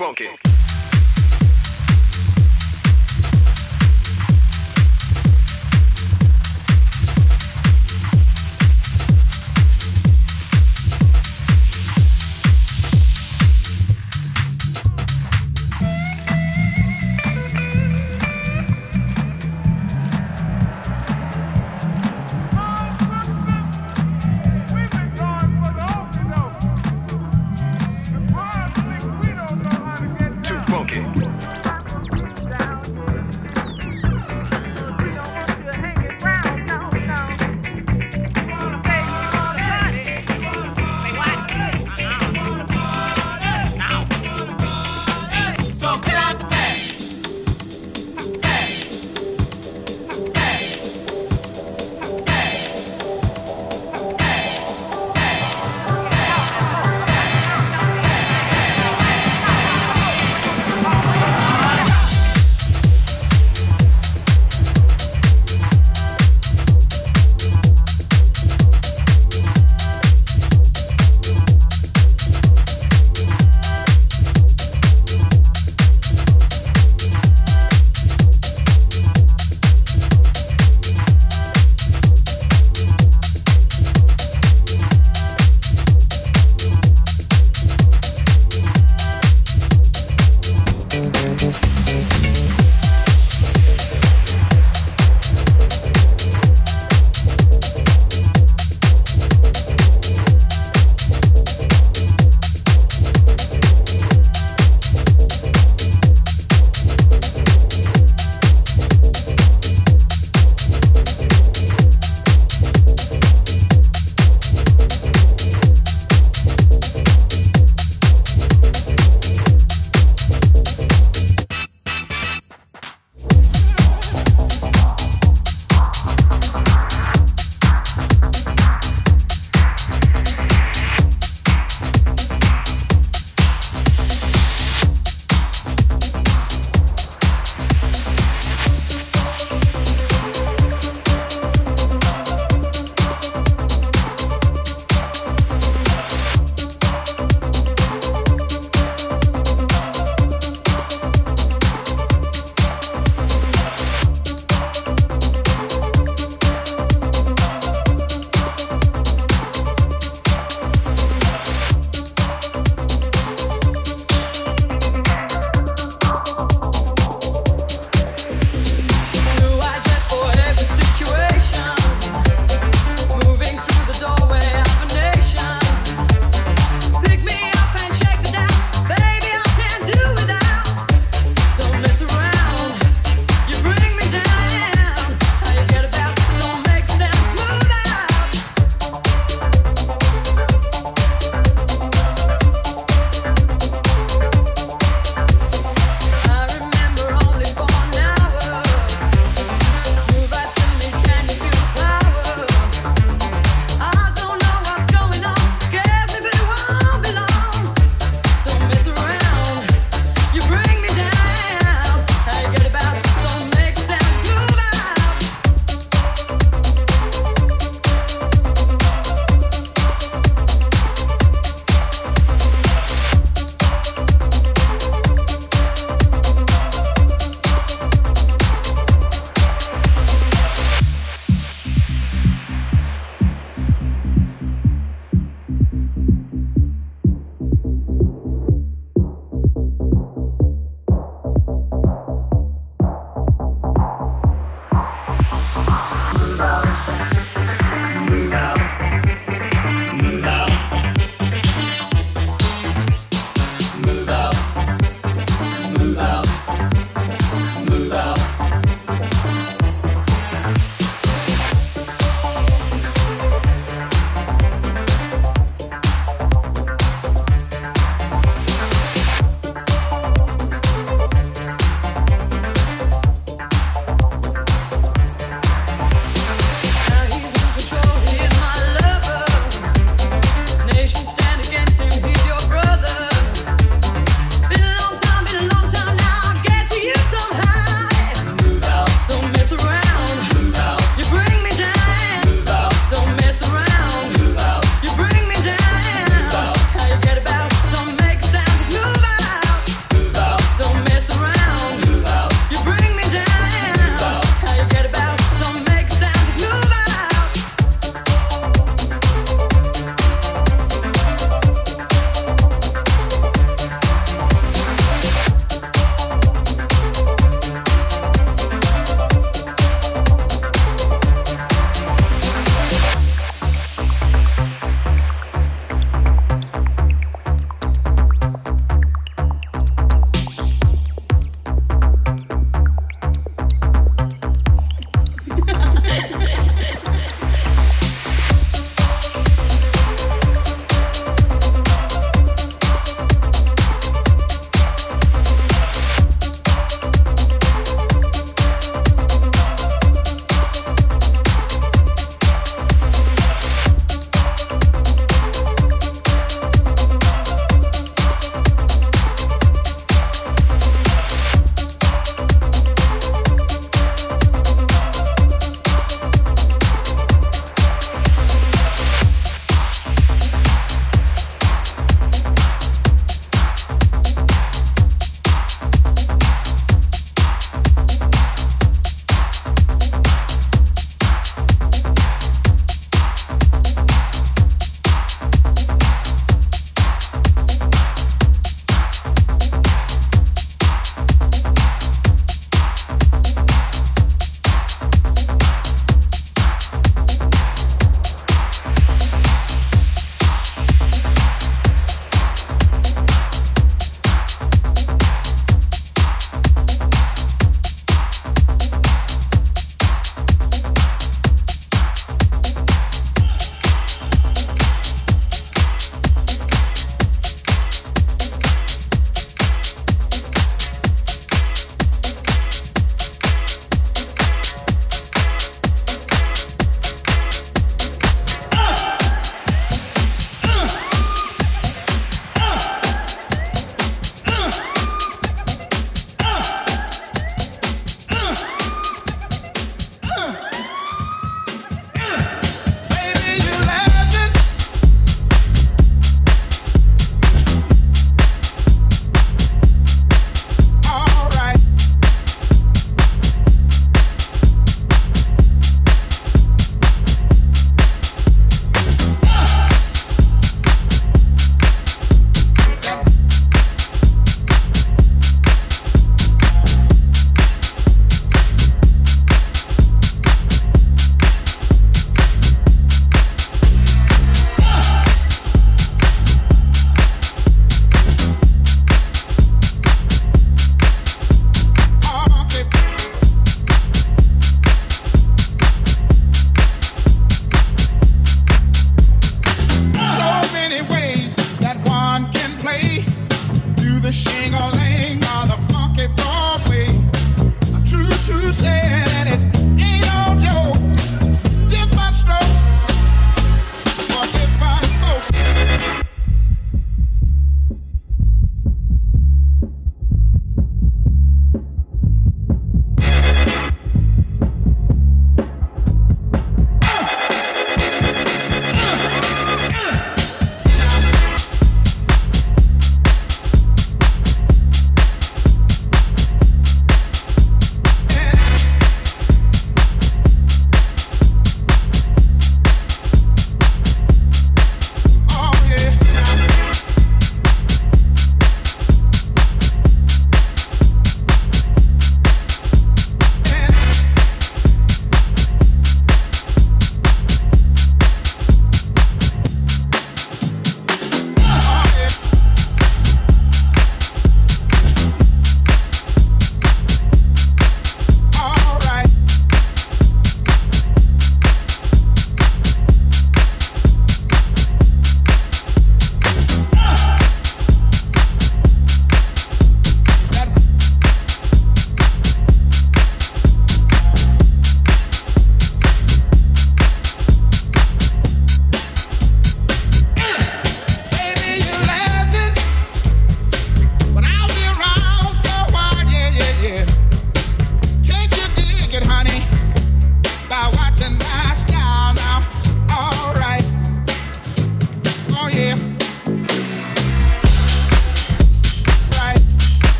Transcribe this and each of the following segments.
funky.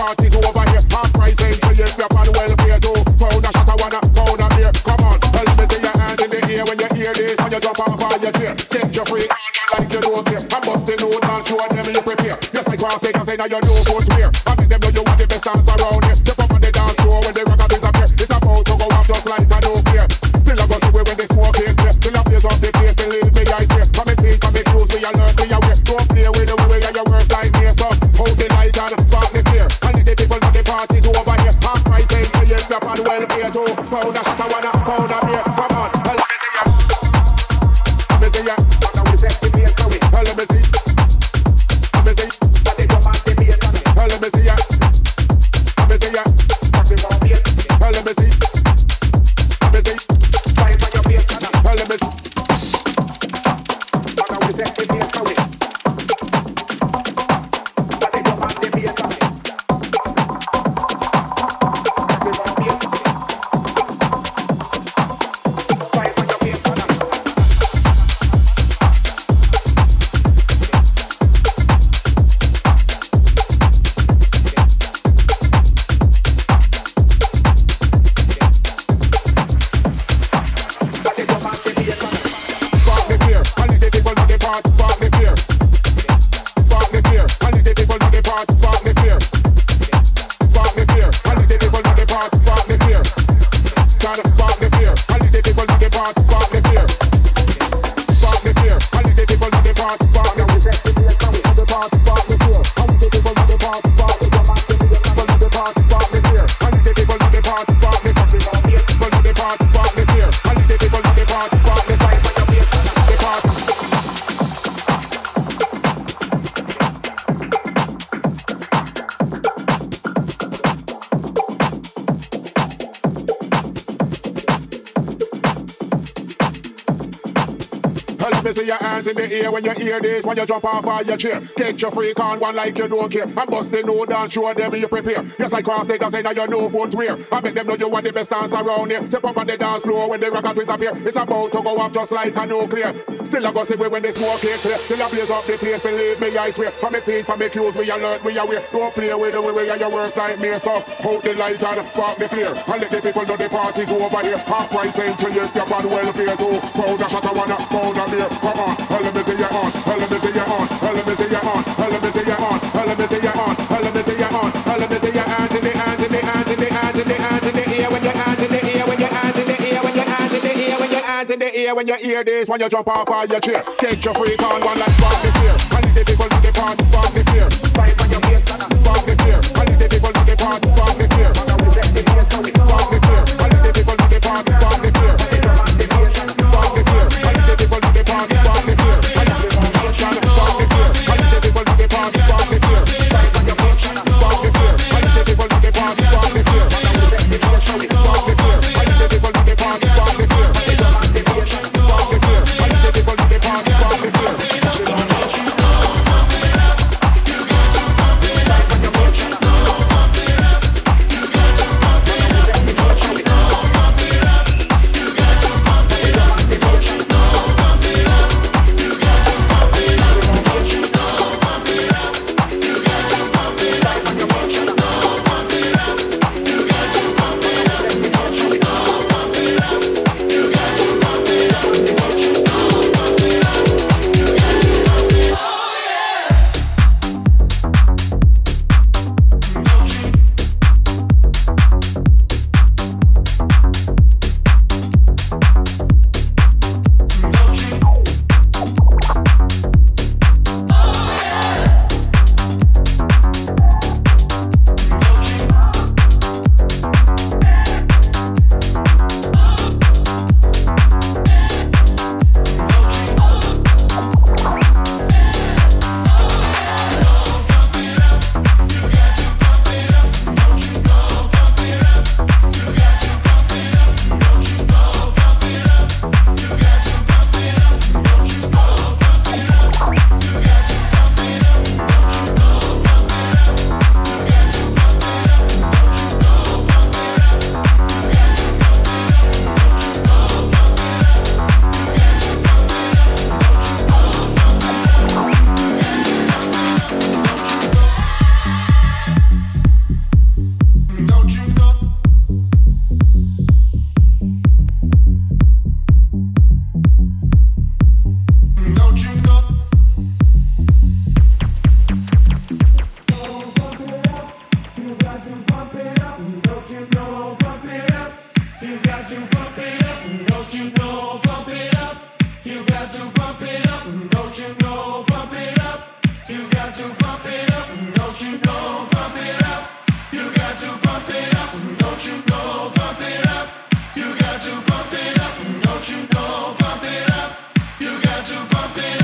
parties over here. Half price ain't for you, you're on welfare too. Pound a shot, I wanna pound a beer. Come on, tell me see your hand in the air when you hear this and you jump off all your gear. Get your freak on like you don't care. I'm busting out and showing them you prepare. Yes, I cross take and say now you know don't in the air when you hear this. When you jump off all your chair, catch your freak on one like you don't care. I bust the no dance, show them you prepare. Yes, like cross they doesn't know your new footwear. I make them know you want the best dance around here. Step up on the dance floor when the rocket twins appear. It's about to go off just like a nuclear. Still I go say when they smoke it clear. Till I blaze up the place, believe me, I swear. For me peace, for me cues, we alert, we aware. Don't play with the way we are your worst nightmare. So hold the light and spark the flare. And let the people know the party's over here. Half price entry if you're on welfare too. Pound a shot, I wanna pound a beer. Come on, let me see you on. Let me see you on. Let me see you on. Let me see you on. Let me see you on. ear when you hear this. When you jump off all your chair, take your freak on one like spark the fear. I And the people not the part, spark the fear. Right on your face, spark the fear. I And the people not the part, spark the fear. Spark the fear. And the people not the part, spark You got to pump it up.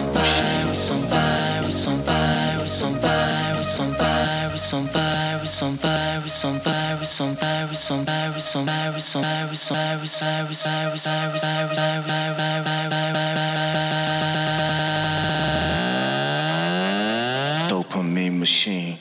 on virus on virus on virus on virus on virus on virus on virus on virus on virus on virus on virus on virus on virus virus virus virus virus dopamine machine